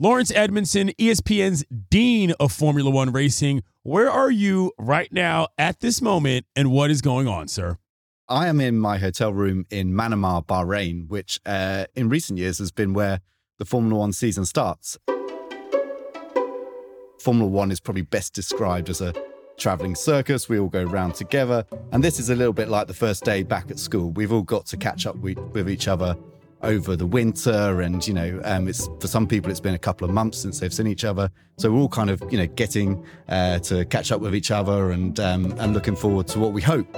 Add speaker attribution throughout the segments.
Speaker 1: Laurence Edmondson, ESPN's Dean of Formula One Racing. Where are you right now at this moment, and what is going on, sir?
Speaker 2: I am in my hotel room in Manama, Bahrain, which uh, in recent years has been where the Formula One season starts. Formula One is probably best described as a traveling circus. We all go round together. And this is a little bit like the first day back at school. We've all got to catch up with, with each other over the winter and you know um, it's for some people it's been a couple of months since they've seen each other. So we're all kind of you know getting uh, to catch up with each other and um, and looking forward to what we hope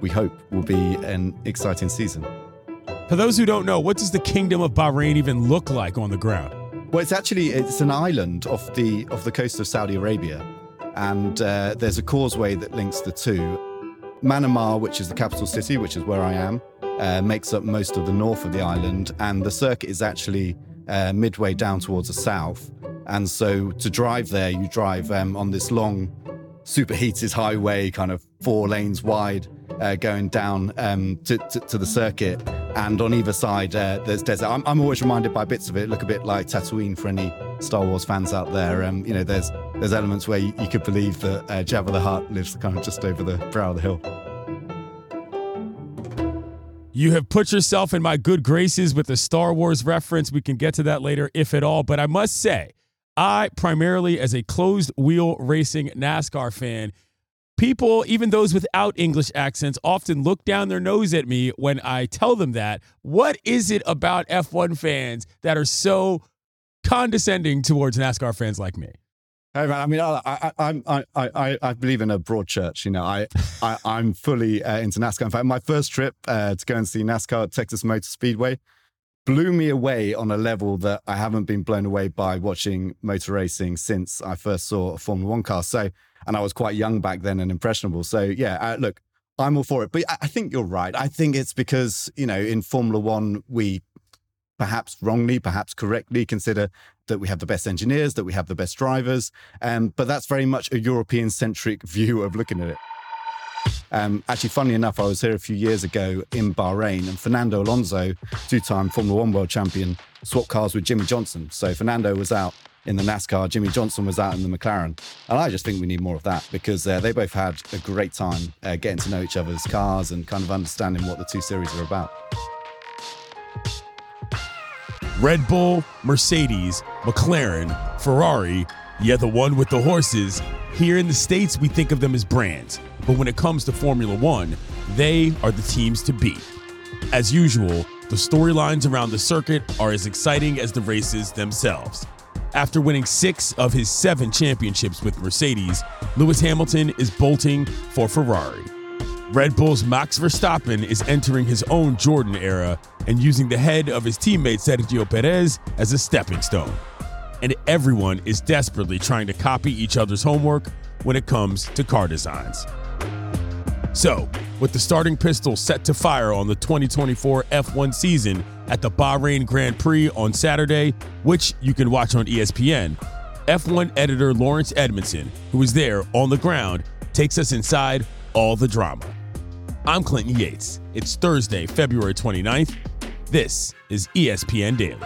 Speaker 2: we hope will be an exciting season.
Speaker 1: For those who don't know what does the kingdom of bahrain even look like on the ground?
Speaker 2: Well it's actually it's an island off the off the coast of saudi arabia. And uh, there's a causeway that links the two. Manama which is the capital city which is where i am uh, makes up most of the north of the island, and the circuit is actually uh, midway down towards the south. And so to drive there, you drive um, on this long, superheated highway, kind of four lanes wide, uh, going down um, to, to, to, the circuit. And on either side, uh, there's desert. I'm, I'm, always reminded by bits of it. Look a bit like Tatooine for any Star Wars fans out there. Um, you know, there's there's elements where you, you could believe that uh, Jabba the Hutt lives kind of just over the brow of the hill.
Speaker 1: You have put yourself in my good graces with a Star Wars reference. We can get to that later, if at all. But I must say, I primarily, as a closed wheel racing NASCAR fan, people, even those without English accents, often look down their nose at me when I tell them that. What is it about F1 fans that are so condescending towards NASCAR fans like me?
Speaker 2: Hey man, I mean, I, I, I, I, I believe in a broad church. You know, I, I, I'm fully uh, into NASCAR. In fact, my first trip uh, to go and see NASCAR at Texas Motor Speedway blew me away on a level that I haven't been blown away by watching motor racing since I first saw a Formula One car. So, and I was quite young back then and impressionable. So, yeah, uh, look, I'm all for it. But I think you're right. I think it's because you know in Formula One we perhaps wrongly, perhaps correctly, consider that we have the best engineers, that we have the best drivers. Um, but that's very much a European centric view of looking at it. Um, actually, funnily enough, I was here a few years ago in Bahrain, and Fernando Alonso, two time Formula One world champion, swapped cars with Jimmie Johnson. So Fernando was out in the NASCAR, Jimmie Johnson was out in the McLaren. And I just think we need more of that because uh, they both had a great time uh, getting to know each other's cars and kind of understanding what the two series are about.
Speaker 1: Red Bull, Mercedes, McLaren, Ferrari, yeah, the one with the horses. Here in the States, we think of them as brands. But when it comes to Formula One, they are the teams to beat. As usual, the storylines around the circuit are as exciting as the races themselves. After winning six of his seven championships with Mercedes, Lewis Hamilton is bolting for Ferrari. Red Bull's Max Verstappen is entering his own Jordan era and using the head of his teammate Sergio Perez as a stepping stone. And everyone is desperately trying to copy each other's homework when it comes to car designs. So, with the starting pistol set to fire on the 2024 F1 season at the Bahrain Grand Prix on Saturday, which you can watch on ESPN, F1 editor Laurence Edmondson, who is there on the ground, takes us inside all the drama. I'm Clinton Yates. It's Thursday, February 29th. This is ESPN Daily.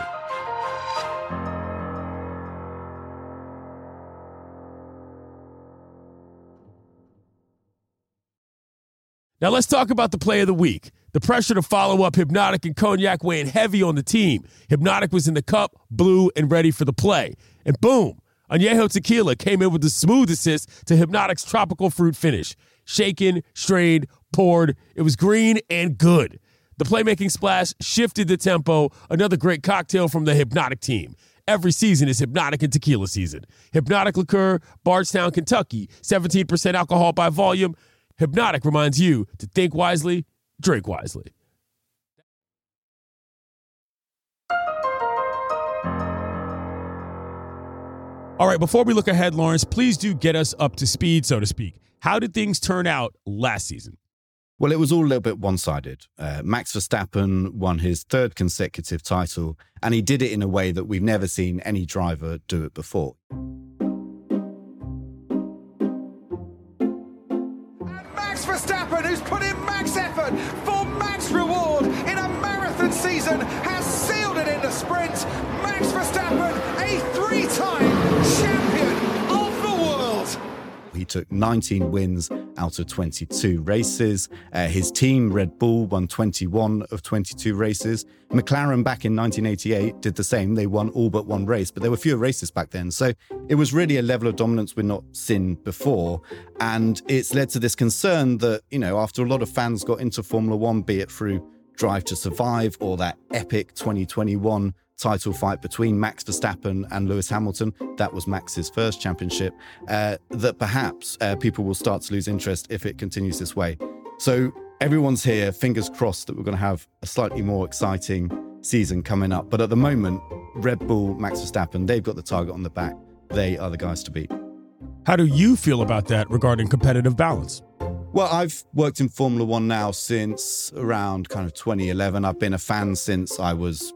Speaker 1: Now let's talk about the play of the week. The pressure to follow up Hypnotic and Cognac weighing heavy on the team. Hypnotic was in the cup, blue, and ready for the play. And boom, Añejo Tequila came in with the smooth assist to Hypnotic's tropical fruit finish. Shaken, strained, poured. It was green and good. The playmaking splash shifted the tempo. Another great cocktail from the Hypnotic team. Every season is Hypnotic and tequila season. Hypnotic Liqueur, Bardstown, Kentucky, 17% alcohol by volume. Hypnotic reminds you to think wisely, drink wisely. All right, before we look ahead, Laurence, please do get us up to speed, so to speak. How did things turn out last season?
Speaker 2: Well, it was all a little bit one sided. Uh, Max Verstappen won his third consecutive title, and he did it in a way that we've never seen any driver do it before.
Speaker 3: And Max Verstappen, who's put in max effort
Speaker 2: took 19 wins out of 22 races. Uh, his team, Red Bull, won 21 of 22 races. McLaren back in 1988 did the same. They won all but one race, but there were fewer races back then. So it was really a level of dominance we'd not seen before. And it's led to this concern that, you know, after a lot of fans got into Formula One, be it through Drive to Survive or that epic 2021 title fight between Max Verstappen and Lewis Hamilton. That was Max's first championship. Uh, that perhaps uh, people will start to lose interest if it continues this way. So everyone's here, fingers crossed that we're going to have a slightly more exciting season coming up. But at the moment, Red Bull, Max Verstappen, they've got the target on the back. They are the guys to beat.
Speaker 1: How do you feel about that regarding competitive balance?
Speaker 2: Well, I've worked in Formula One now since around kind of 2011. I've been a fan since I was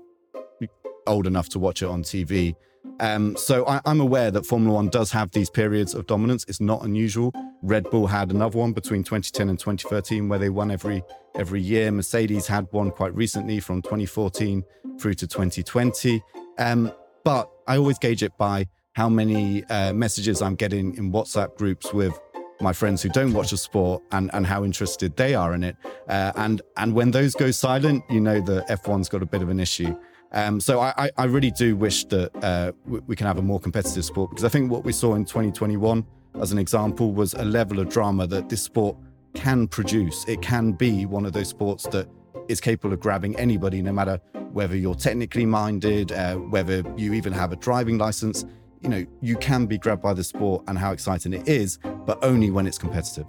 Speaker 2: old enough to watch it on TV. Um, so I, am aware that Formula One does have these periods of dominance. It's not unusual. Red Bull had another one between 2010 and 2013 where they won every every year. Mercedes had one quite recently from 2014 through to 2020. Um, but I always gauge it by how many uh, messages I'm getting in WhatsApp groups with my friends who don't watch the sport and, and how interested they are in it. Uh, and and when those go silent, you know the F1's got a bit of an issue. Um, so I, I really do wish that uh, we can have a more competitive sport because I think what we saw in 2021, as an example, was a level of drama that this sport can produce. It can be one of those sports that is capable of grabbing anybody, no matter whether you're technically minded, uh, whether you even have a driving license. You know, you can be grabbed by the sport and how exciting it is, but only when it's competitive.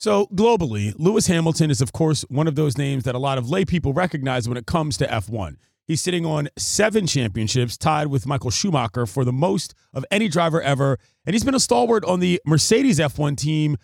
Speaker 1: So, globally, Lewis Hamilton is, of course, one of those names that a lot of lay people recognize when it comes to F1. He's sitting on seven championships, tied with Michael Schumacher for the most of any driver ever. And he's been a stalwart on the Mercedes F1 team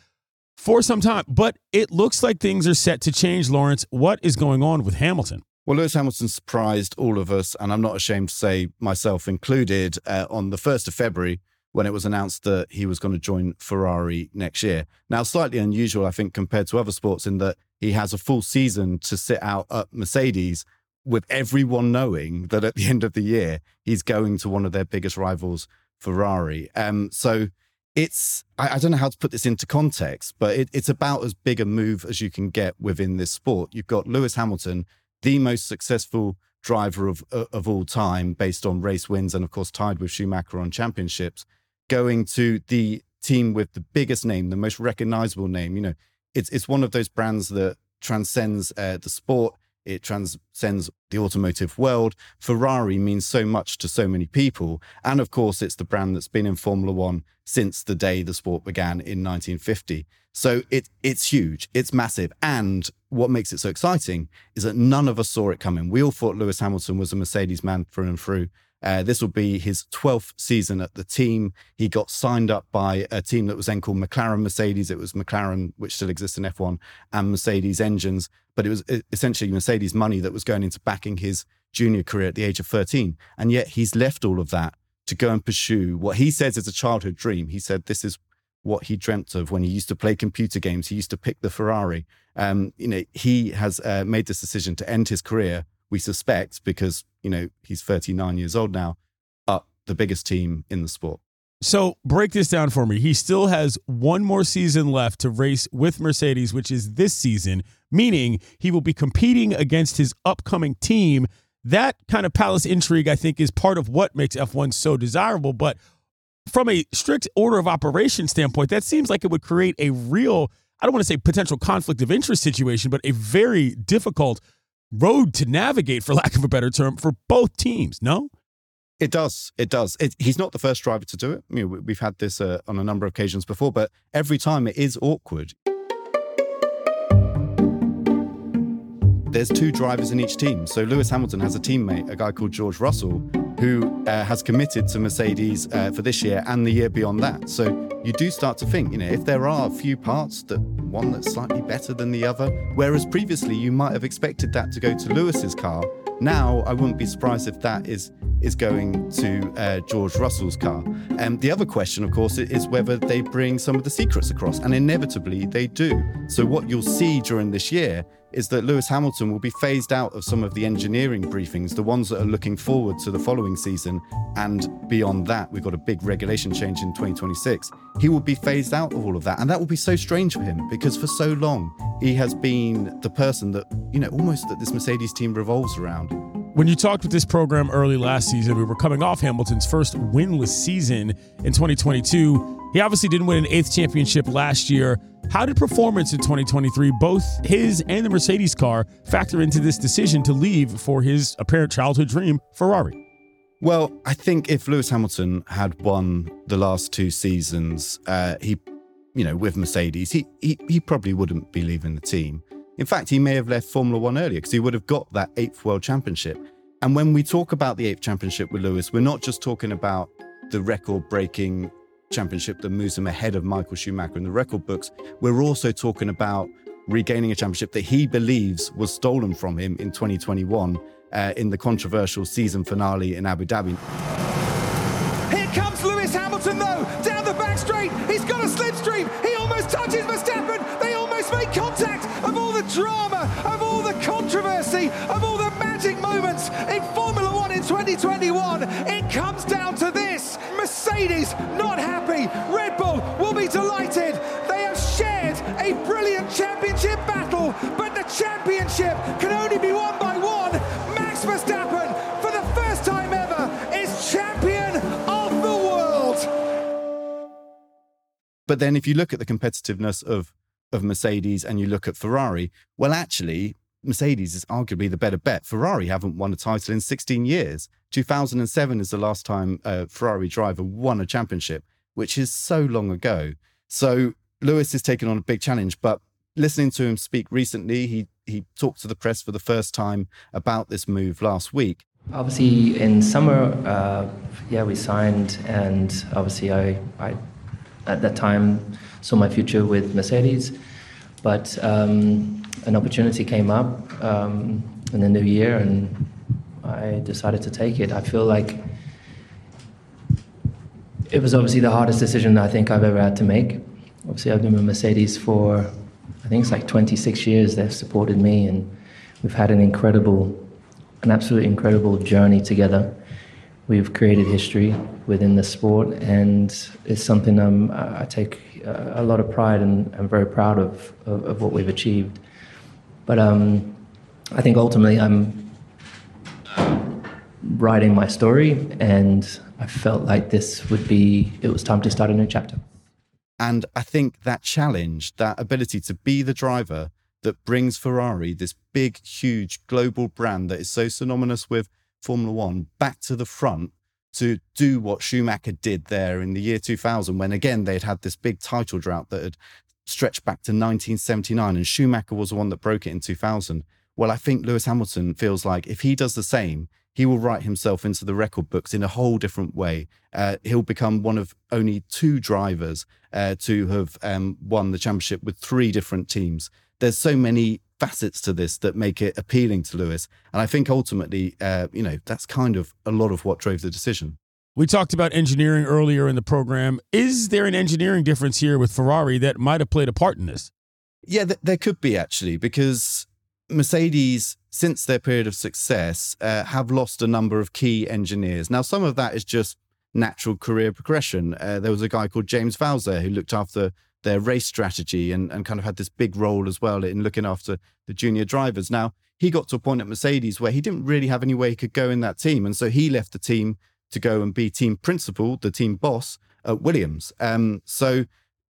Speaker 1: for some time. But it looks like things are set to change, Laurence. What is going on with Hamilton?
Speaker 2: Well, Lewis Hamilton surprised all of us, and I'm not ashamed to say myself included, uh, on the 1st of February when it was announced that he was going to join Ferrari next year. Now, slightly unusual, I think, compared to other sports, in that he has a full season to sit out at Mercedes with everyone knowing that at the end of the year, he's going to one of their biggest rivals, Ferrari. Um, so it's, I, I, don't know how to put this into context, but it, it's about as big a move as you can get within this sport. You've got Lewis Hamilton, the most successful driver of, of all time based on race wins and, of course, tied with Schumacher on championships going to the team with the biggest name, the most recognizable name. You know, it's it's one of those brands that transcends uh, the sport. It transcends the automotive world. Ferrari means so much to so many people. And of course, it's the brand that's been in Formula One since the day the sport began in 1950. So it, it's huge, it's massive. And what makes it so exciting is that none of us saw it coming. We all thought Lewis Hamilton was a Mercedes man through and through. Uh, this will be his 12th season at the team. He got signed up by a team that was then called McLaren Mercedes. It was McLaren, which still exists in F1, and Mercedes engines. But it was essentially Mercedes money that was going into backing his junior career at the age of 13. And yet he's left all of that to go and pursue what he says is a childhood dream. He said this is what he dreamt of when he used to play computer games. He used to pick the Ferrari. Um, you know, he has uh, made this decision to end his career we suspect, because, you know, he's 39 years old now, up the biggest team in the sport.
Speaker 1: So break this down for me. He still has one more season left to race with Mercedes, which is this season, meaning he will be competing against his upcoming team. That kind of palace intrigue, I think, is part of what makes F1 so desirable. But from a strict order of operation standpoint, that seems like it would create a real, I don't want to say potential conflict of interest situation, but a very difficult road to navigate, for lack of a better term, for both teams. No,
Speaker 2: it does. It does. It, he's not the first driver to do it. I mean, we've had this uh, on a number of occasions before, but every time it is awkward. There's two drivers in each team. So Lewis Hamilton has a teammate, a guy called George Russell, who uh, has committed to Mercedes uh, for this year and the year beyond that. So you do start to think, you know, if there are a few parts that one that's slightly better than the other, whereas previously you might have expected that to go to Lewis's car. Now I wouldn't be surprised if that is is going to uh, George Russell's car. And the other question, of course, is whether they bring some of the secrets across, and inevitably they do. So, what you'll see during this year is that Lewis Hamilton will be phased out of some of the engineering briefings, the ones that are looking forward to the following season. And beyond that, we've got a big regulation change in 2026. He will be phased out of all of that. And that will be so strange for him because for so long, he has been the person that, you know, almost that this Mercedes team revolves around.
Speaker 1: When you talked with this program early last season, we were coming off Hamilton's first winless season in 2022. He obviously didn't win an eighth championship last year. How did performance in 2023, both his and the Mercedes car, factor into this decision to leave for his apparent childhood dream, Ferrari?
Speaker 2: Well, I think if Lewis Hamilton had won the last two seasons, uh, he, you know, with Mercedes, he, he he probably wouldn't be leaving the team. In fact, he may have left Formula One earlier because he would have got that eighth world championship. And when we talk about the eighth championship with Lewis, we're not just talking about the record breaking championship that moves him ahead of Michael Schumacher in the record books. We're also talking about regaining a championship that he believes was stolen from him in 2021 uh, in the controversial season finale in Abu Dhabi.
Speaker 3: Here comes Lewis Hamilton, though, drama, of all the controversy, of all the magic moments in Formula One in 2021. It comes down to this Mercedes not happy. Red Bull will be delighted. They have shared a brilliant championship battle, but the championship can only be won by one. Max Verstappen, for the first time ever, is champion of the world.
Speaker 2: But then if you look at the competitiveness of of Mercedes and you look at Ferrari, well, actually, Mercedes is arguably the better bet. Ferrari haven't won a title in 16 years. 2007 is the last time a Ferrari driver won a championship, which is so long ago. So Lewis is taking on a big challenge, but listening to him speak recently, he he talked to the press for the first time about this move last week.
Speaker 4: Obviously, in summer, uh, yeah, we signed, and obviously, I, I at that time saw my future with Mercedes, but um, an opportunity came up um, in the new year, and I decided to take it. I feel like it was obviously the hardest decision I think I've ever had to make. Obviously, I've been with Mercedes for I think it's like 26 years. They've supported me, and we've had an incredible, an absolutely incredible journey together. We've created history within the sport, and it's something I take a lot of pride in and I'm very proud of, of, of what we've achieved. But um, I think ultimately I'm writing my story, and I felt like this would be, it was time to start a new chapter.
Speaker 2: And I think that challenge, that ability to be the driver that brings Ferrari, this big, huge global brand that is so synonymous with Formula One, back to the front to do what Schumacher did there in the year 2000, when again they'd had this big title drought that had stretched back to 1979, and Schumacher was the one that broke it in 2000. Well, I think Lewis Hamilton feels like if he does the same, he will write himself into the record books in a whole different way. Uh, he'll become one of only two drivers uh, to have um, won the championship with three different teams. There's so many facets to this that make it appealing to Lewis, and I think ultimately, uh, you know, that's kind of a lot of what drove the decision.
Speaker 1: We talked about engineering earlier in the program. Is there an engineering difference here with Ferrari that might have played a part in this?
Speaker 2: Yeah, th- there could be actually, because Mercedes, since their period of success, uh, have lost a number of key engineers. Now, some of that is just natural career progression. Uh, there was a guy called James there who looked after their race strategy and, and kind of had this big role as well in looking after the junior drivers. Now, he got to a point at Mercedes where he didn't really have any way he could go in that team. And so he left the team to go and be team principal, the team boss at Williams. Um, so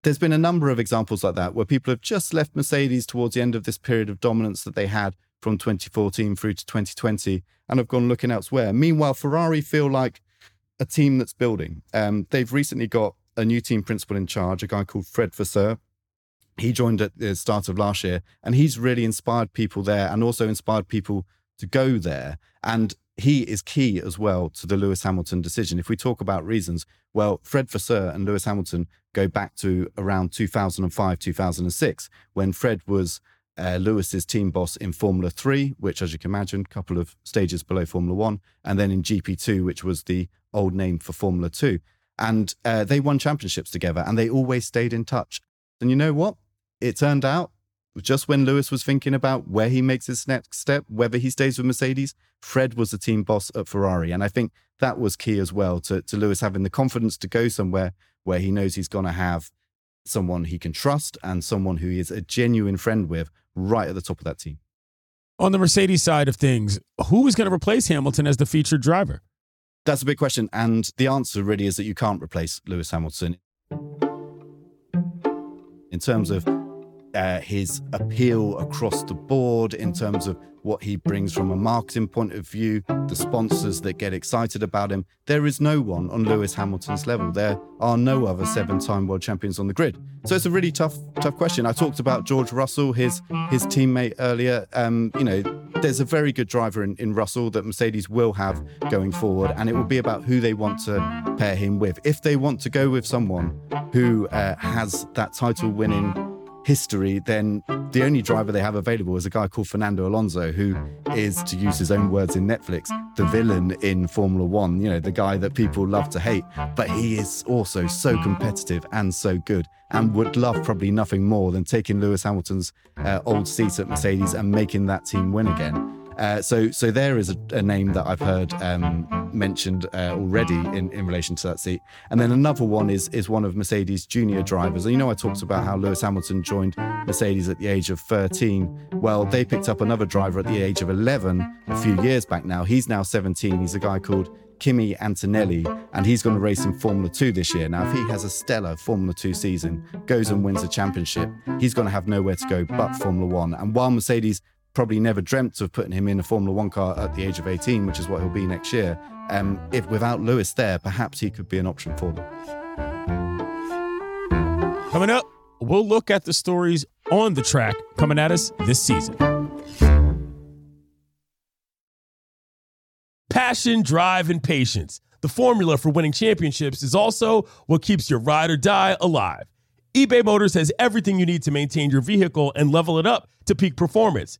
Speaker 2: there's been a number of examples like that where people have just left Mercedes towards the end of this period of dominance that they had from 2014 through to 2020 and have gone looking elsewhere. Meanwhile, Ferrari feel like a team that's building. Um, they've recently got a new team principal in charge, a guy called Fred Vasseur. He joined at the start of last year, and he's really inspired people there and also inspired people to go there. And he is key as well to the Lewis Hamilton decision. If we talk about reasons, well, Fred Vasseur and Lewis Hamilton go back to around 2005, 2006, when Fred was uh, Lewis's team boss in Formula Three, which, as you can imagine, a couple of stages below Formula One, and then in GP2, which was the old name for Formula Two. And uh, they won championships together, and they always stayed in touch. And you know what? It turned out just when Lewis was thinking about where he makes his next step, whether he stays with Mercedes, Fred was the team boss at Ferrari. And I think that was key as well to, to Lewis having the confidence to go somewhere where he knows he's going to have someone he can trust and someone who he is a genuine friend with right at the top of that team.
Speaker 1: On the Mercedes side of things, who is going to replace Hamilton as the featured driver?
Speaker 2: That's a big question. And the answer really is that you can't replace Lewis Hamilton. In terms of uh, his appeal across the board in terms of what he brings from a marketing point of view, the sponsors that get excited about him. There is no one on Lewis Hamilton's level. There are no other seven-time world champions on the grid. So it's a really tough, tough question. I talked about George Russell, his his teammate earlier. Um, you know, there's a very good driver in, in Russell that Mercedes will have going forward, and it will be about who they want to pair him with. If they want to go with someone who uh, has that title-winning history, then the only driver they have available is a guy called Fernando Alonso, who is, to use his own words in Netflix, the villain in Formula One. You know, the guy that people love to hate, but he is also so competitive and so good and would love probably nothing more than taking Lewis Hamilton's uh, old seat at Mercedes and making that team win again. Uh, so, so there is a, a, name that I've heard um, mentioned uh, already in, in relation to that seat. And then another one is is one of Mercedes' junior drivers. And you know, I talked about how Lewis Hamilton joined Mercedes at the age of 13. Well, they picked up another driver at the age of 11 a few years back now. He's now 17. He's a guy called Kimi Antonelli, and he's going to race in Formula 2 this year. Now, if he has a stellar Formula 2 season, goes and wins a championship, he's going to have nowhere to go but Formula 1. And while Mercedes probably never dreamt of putting him in a Formula One car at the age of 18, which is what he'll be next year. Um, if without Lewis there, perhaps he could be an option for them.
Speaker 1: Coming up, we'll look at the stories on the track coming at us this season. Passion, drive, and patience. The formula for winning championships is also what keeps your ride or die alive. eBay Motors has everything you need to maintain your vehicle and level it up to peak performance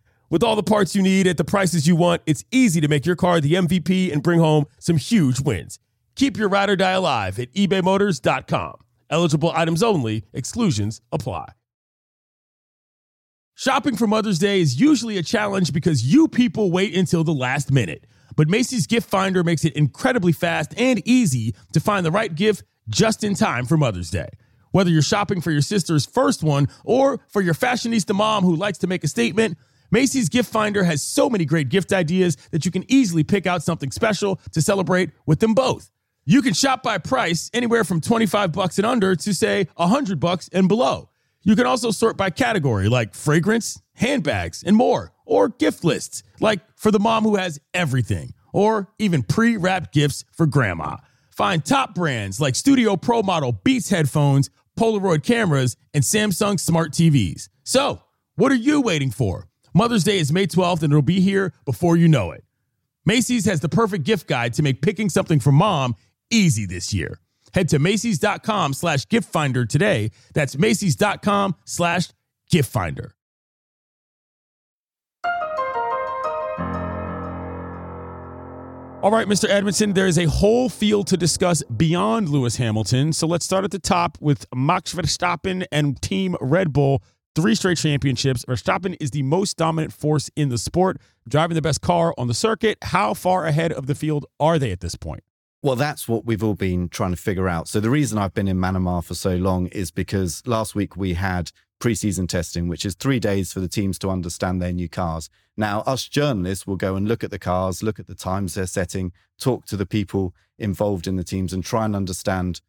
Speaker 1: With all the parts you need at the prices you want, it's easy to make your car the MVP and bring home some huge wins. Keep your ride or die alive at ebaymotors.com. Eligible items only, exclusions apply. Shopping for Mother's Day is usually a challenge because you people wait until the last minute. But Macy's Gift Finder makes it incredibly fast and easy to find the right gift just in time for Mother's Day. Whether you're shopping for your sister's first one or for your fashionista mom who likes to make a statement, Macy's Gift Finder has so many great gift ideas that you can easily pick out something special to celebrate with them both. You can shop by price anywhere from 25 bucks and under to say 100 bucks and below. You can also sort by category like fragrance, handbags, and more, or gift lists like for the mom who has everything, or even pre-wrapped gifts for grandma. Find top brands like Studio Pro Model Beats headphones, Polaroid cameras, and Samsung smart TVs. So, what are you waiting for? Mother's Day is May 12th and it'll be here before you know it. Macy's has the perfect gift guide to make picking something for mom easy this year. Head to Macy's.com slash gift finder today. That's Macy's.com slash gift finder. All right, Mr. Edmondson, there is a whole field to discuss beyond Lewis Hamilton. So let's start at the top with Max Verstappen and Team Red Bull three straight championships. Verstappen is the most dominant force in the sport, driving the best car on the circuit. How far ahead of the field are they at this point?
Speaker 2: Well, that's what we've all been trying to figure out. So, the reason I've been in Manama for so long is because last week we had preseason testing, which is three days for the teams to understand their new cars. Now, us journalists will go and look at the cars, look at the times they're setting, talk to the people involved in the teams, and try and understand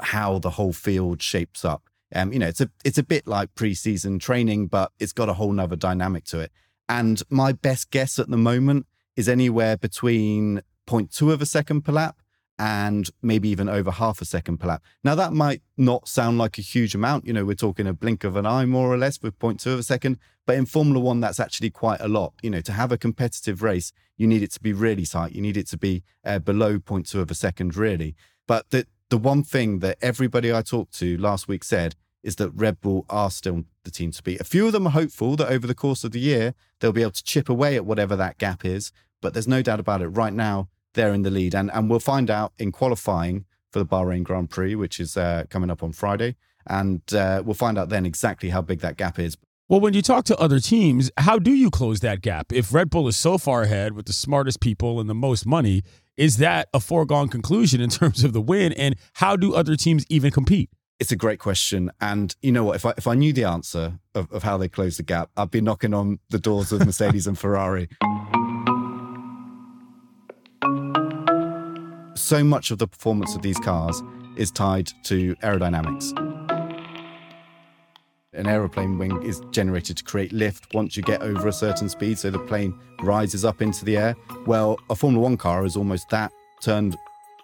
Speaker 2: how the whole field shapes up. Um, you know, it's a it's a bit like preseason training, but it's got a whole nother dynamic to it. And my best guess at the moment is anywhere between 0.2 of a second per lap and maybe even over half a second per lap. Now, that might not sound like a huge amount. You know, we're talking a blink of an eye, more or less, with 0.2 of a second. But in Formula One, that's actually quite a lot. You know, to have a competitive race, you need it to be really tight. You need it to be uh, below 0.2 of a second, really. But the, the one thing that everybody I talked to last week said is that Red Bull are still the team to beat. A few of them are hopeful that over the course of the year, they'll be able to chip away at whatever that gap is. But there's no doubt about it. Right now, they're in the lead. And, and we'll find out in qualifying for the Bahrain Grand Prix, which is uh, coming up on Friday. And uh, we'll find out then exactly how big that gap is.
Speaker 1: Well, when you talk to other teams, how do you close that gap? If Red Bull is so far ahead with the smartest people and the most money, is that a foregone conclusion in terms of the win? And how do other teams even compete?
Speaker 2: It's a great question. And you know what? If I, if I knew the answer of, of how they close the gap, I'd be knocking on the doors of Mercedes and Ferrari. So much of the performance of these cars is tied to aerodynamics. An aeroplane wing is generated to create lift once you get over a certain speed, so the plane rises up into the air. Well, a Formula One car is almost that turned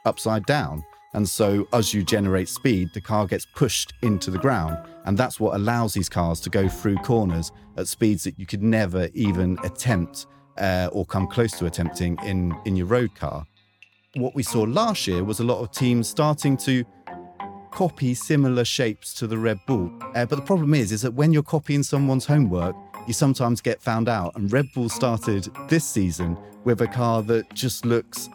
Speaker 2: upside down. And so, as you generate speed, the car gets pushed into the ground. And that's what allows these cars to go through corners at speeds that you could never even attempt uh, or come close to attempting in, in your road car. What we saw last year was a lot of teams starting to copy similar shapes to the Red Bull. Uh, but the problem is, is that when you're copying someone's homework, you sometimes get found out. And Red Bull started this season with a car that just looks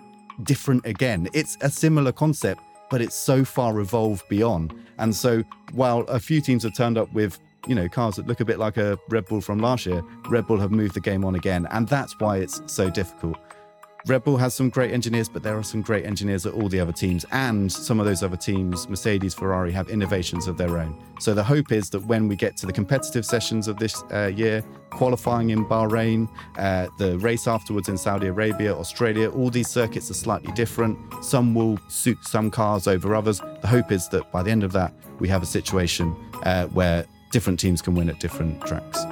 Speaker 2: different again. It's a similar concept, but it's so far evolved beyond. And so while a few teams have turned up with you know cars that look a bit like a Red Bull from last year, Red Bull have moved the game on again, and that's why it's so difficult. Red Bull has some great engineers, but there are some great engineers at all the other teams. And some of those other teams, Mercedes, Ferrari, have innovations of their own. So the hope is that when we get to the competitive sessions of this uh, year, qualifying in Bahrain, uh, the race afterwards in Saudi Arabia, Australia, all these circuits are slightly different. Some will suit some cars over others. The hope is that by the end of that, we have a situation uh, where different teams can win at different tracks.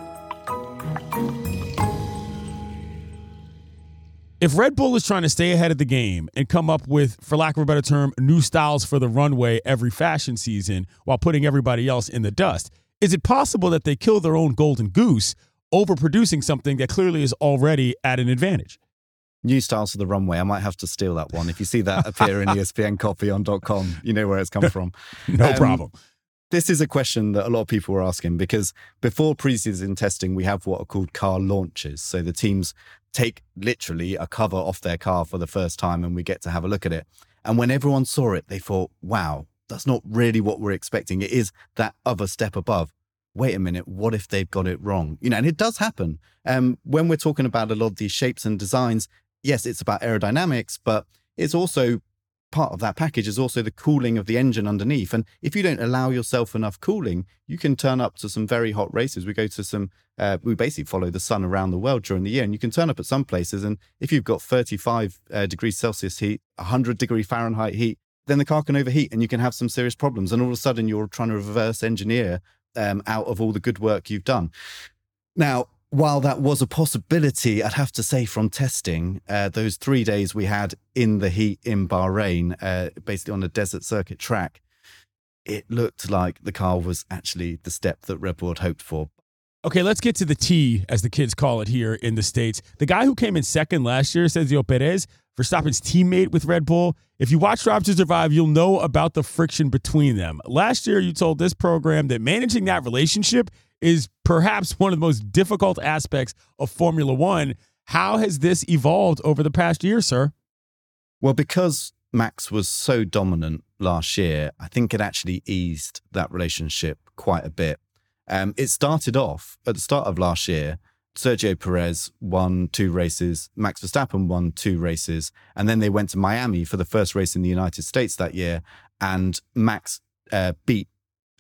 Speaker 1: If Red Bull is trying to stay ahead of the game and come up with, for lack of a better term, new styles for the runway every fashion season while putting everybody else in the dust, is it possible that they kill their own golden goose overproducing something that clearly is already at an advantage?
Speaker 2: New styles for the runway. I might have to steal that one. If you see that appear in ESPN copy on .com, you know where it's come from.
Speaker 1: no um, problem.
Speaker 2: This is a question that a lot of people were asking because before preseason testing, we have what are called car launches. So the teams take literally a cover off their car for the first time and we get to have a look at it. And when everyone saw it, they thought, wow, that's not really what we're expecting. It is that other step above. Wait a minute, what if they've got it wrong? You know, and it does happen. Um, when we're talking about a lot of these shapes and designs, yes, it's about aerodynamics, but it's also part of that package is also the cooling of the engine underneath. And if you don't allow yourself enough cooling, you can turn up to some very hot races. We go to some, uh, we basically follow the sun around the world during the year, and you can turn up at some places. And if you've got 35 uh, degrees Celsius heat, 100 degree Fahrenheit heat, then the car can overheat and you can have some serious problems. And all of a sudden, you're trying to reverse engineer um, out of all the good work you've done. Now, while that was a possibility, I'd have to say from testing, uh, those three days we had in the heat in Bahrain, uh, basically on a desert circuit track, it looked like the car was actually the step that Red Bull had hoped for.
Speaker 1: Okay, let's get to the tea, as the kids call it here in the States. The guy who came in second last year, Sergio Perez, Verstappen's teammate with Red Bull. If you watch Drive to Survive, you'll know about the friction between them. Last year, you told this program that managing that relationship is perhaps one of the most difficult aspects of Formula One. How has this evolved over the past year, sir?
Speaker 2: Well, because Max was so dominant last year, I think it actually eased that relationship quite a bit. Um, it started off at the start of last year. Sergio Perez won two races, Max Verstappen won two races, and then they went to Miami for the first race in the United States that year. And Max uh, beat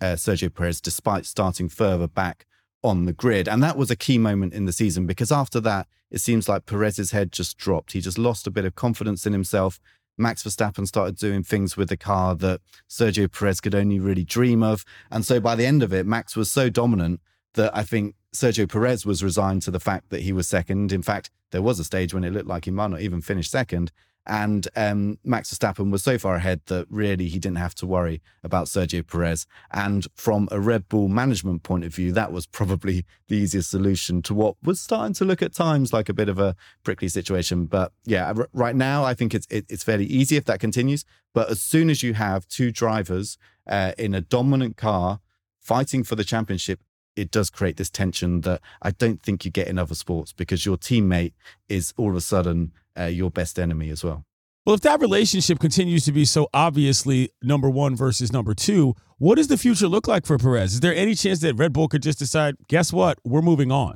Speaker 2: uh, Sergio Perez despite starting further back on the grid. And that was a key moment in the season because after that, it seems like Perez's head just dropped. He just lost a bit of confidence in himself. Max Verstappen started doing things with the car that Sergio Perez could only really dream of. And so by the end of it, Max was so dominant that I think Sergio Perez was resigned to the fact that he was second. In fact, there was a stage when it looked like he might not even finish second. And um, Max Verstappen was so far ahead that really he didn't have to worry about Sergio Perez. And from a Red Bull management point of view, that was probably the easiest solution to what was starting to look at times like a bit of a prickly situation. But yeah, r- right now, I think it's, it, it's fairly easy if that continues. But as soon as you have two drivers uh, in a dominant car fighting for the championship, it does create this tension that I don't think you get in other sports because your teammate is all of a sudden uh, your best enemy as well.
Speaker 1: Well, if that relationship continues to be so obviously number one versus number two, what does the future look like for Perez? Is there any chance that Red Bull could just decide, guess what, we're moving on?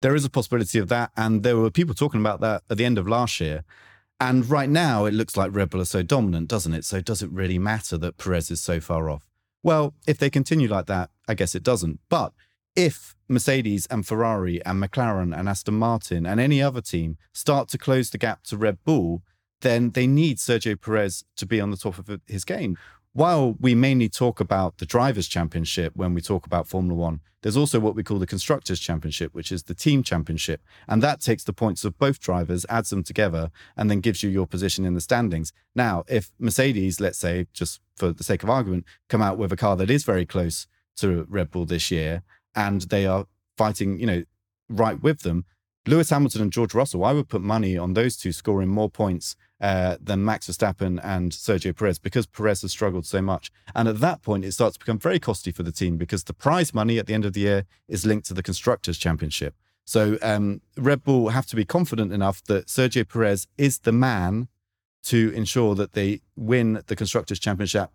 Speaker 2: There is a possibility of that. And there were people talking about that at the end of last year. And right now, it looks like Red Bull are so dominant, doesn't it? So does it really matter that Perez is so far off? Well, if they continue like that, I guess it doesn't. But if Mercedes and Ferrari and McLaren and Aston Martin and any other team start to close the gap to Red Bull, then they need Sergio Perez to be on the top of his game. While we mainly talk about the Drivers' Championship when we talk about Formula One, there's also what we call the Constructors' Championship, which is the team championship. And that takes the points of both drivers, adds them together, and then gives you your position in the standings. Now, if Mercedes, let's say, just for the sake of argument, come out with a car that is very close to Red Bull this year, and they are fighting, you know, right with them. Lewis Hamilton and George Russell, I would put money on those two scoring more points uh, than Max Verstappen and Sergio Perez because Perez has struggled so much. And at that point, it starts to become very costly for the team because the prize money at the end of the year is linked to the Constructors' Championship. So um, Red Bull have to be confident enough that Sergio Perez is the man to ensure that they win the Constructors' Championship.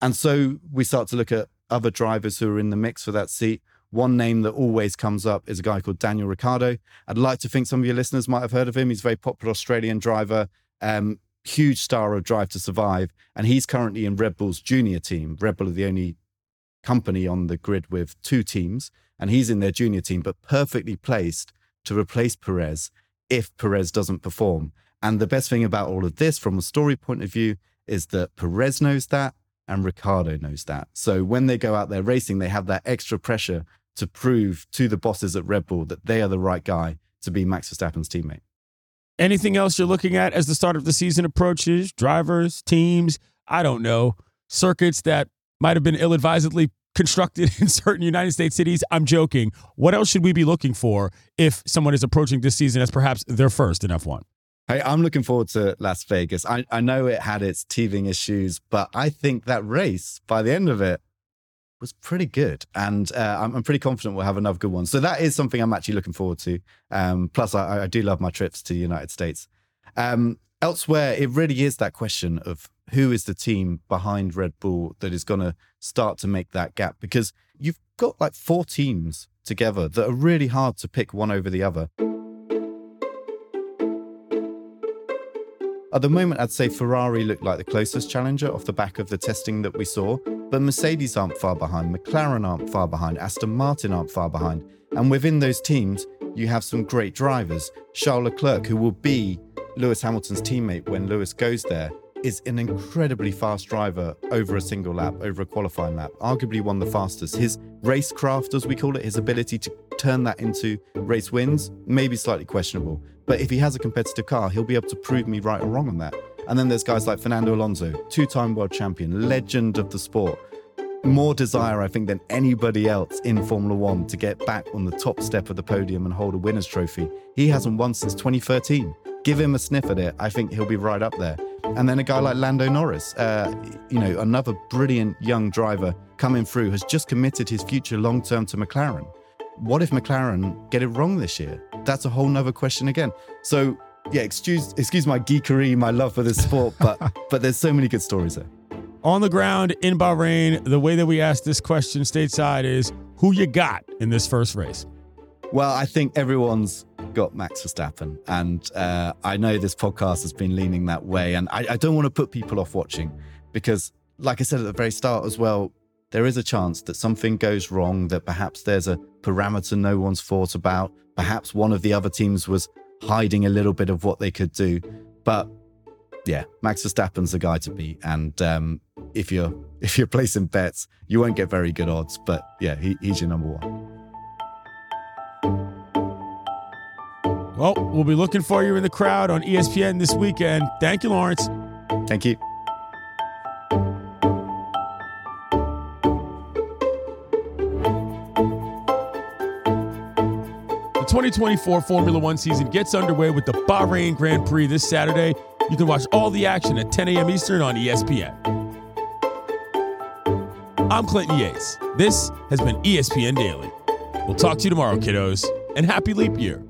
Speaker 2: And so we start to look at other drivers who are in the mix for that seat. One name that always comes up is a guy called Daniel Ricciardo. I'd like to think some of your listeners might have heard of him. He's a very popular Australian driver, um, huge star of Drive to Survive, and he's currently in Red Bull's junior team. Red Bull are the only company on the grid with two teams, and he's in their junior team, but perfectly placed to replace Perez if Perez doesn't perform. And the best thing about all of this, from a story point of view, is that Perez knows that and Ricciardo knows that. So when they go out there racing, they have that extra pressure to prove to the bosses at Red Bull that they are the right guy to be Max Verstappen's teammate.
Speaker 1: Anything else you're looking at as the start of the season approaches? Drivers, teams, I don't know, circuits that might have been ill advisedly constructed in certain United States cities. I'm joking. What else should we be looking for if someone is approaching this season as perhaps their first in F1?
Speaker 2: Hey, I'm looking forward to Las Vegas. I, I know it had its teething issues, but I think that race, by the end of it, was pretty good. And uh, I'm, I'm, pretty confident we'll have another good one. So that is something I'm actually looking forward to. Um, plus, I, I, do love my trips to the United States. Um, elsewhere, it really is that question of who is the team behind Red Bull that is going to start to make that gap? Because you've got like four teams together that are really hard to pick one over the other. At the moment, I'd say Ferrari looked like the closest challenger off the back of the testing that we saw, but Mercedes aren't far behind, McLaren aren't far behind, Aston Martin aren't far behind. And within those teams, you have some great drivers. Charles Leclerc, who will be Lewis Hamilton's teammate when Lewis goes there, is an incredibly fast driver over a single lap, over a qualifying lap, arguably one of the fastest. His racecraft, as we call it, his ability to turn that into race wins, maybe slightly questionable. But if he has a competitive car, he'll be able to prove me right or wrong on that. And then there's guys like Fernando Alonso, two time world champion, legend of the sport. More desire, I think, than anybody else in Formula One to get back on the top step of the podium and hold a winner's trophy. He hasn't won since 2013. Give him a sniff at it. I think he'll be right up there. And then a guy like Lando Norris, uh, you know, another brilliant young driver coming through, has just committed his future long term to McLaren. What if McLaren get it wrong this year? That's a whole nother question again. So yeah, excuse excuse my geekery, my love for this sport, but but there's so many good stories there.
Speaker 1: On the ground in Bahrain, the way that we ask this question stateside is who you got in this first race?
Speaker 2: Well, I think everyone's got Max Verstappen. And uh, I know this podcast has been leaning that way. And I, I don't want to put people off watching because, like I said at the very start as well, there is a chance that something goes wrong, that perhaps there's a parameter no one's thought about. Perhaps one of the other teams was hiding a little bit of what they could do. But yeah, Max Verstappen's the guy to beat. And um, if you're if you're placing bets, you won't get very good odds. But yeah, he, he's your number one.
Speaker 1: Well, we'll be looking for you in the crowd on ESPN this weekend. Thank you, Laurence.
Speaker 2: Thank you.
Speaker 1: The 2024 Formula One season gets underway with the Bahrain Grand Prix this Saturday. You can watch all the action at 10 a.m. Eastern on ESPN. I'm Clinton Yates. This has been ESPN Daily. We'll talk to you tomorrow, kiddos, and happy leap year.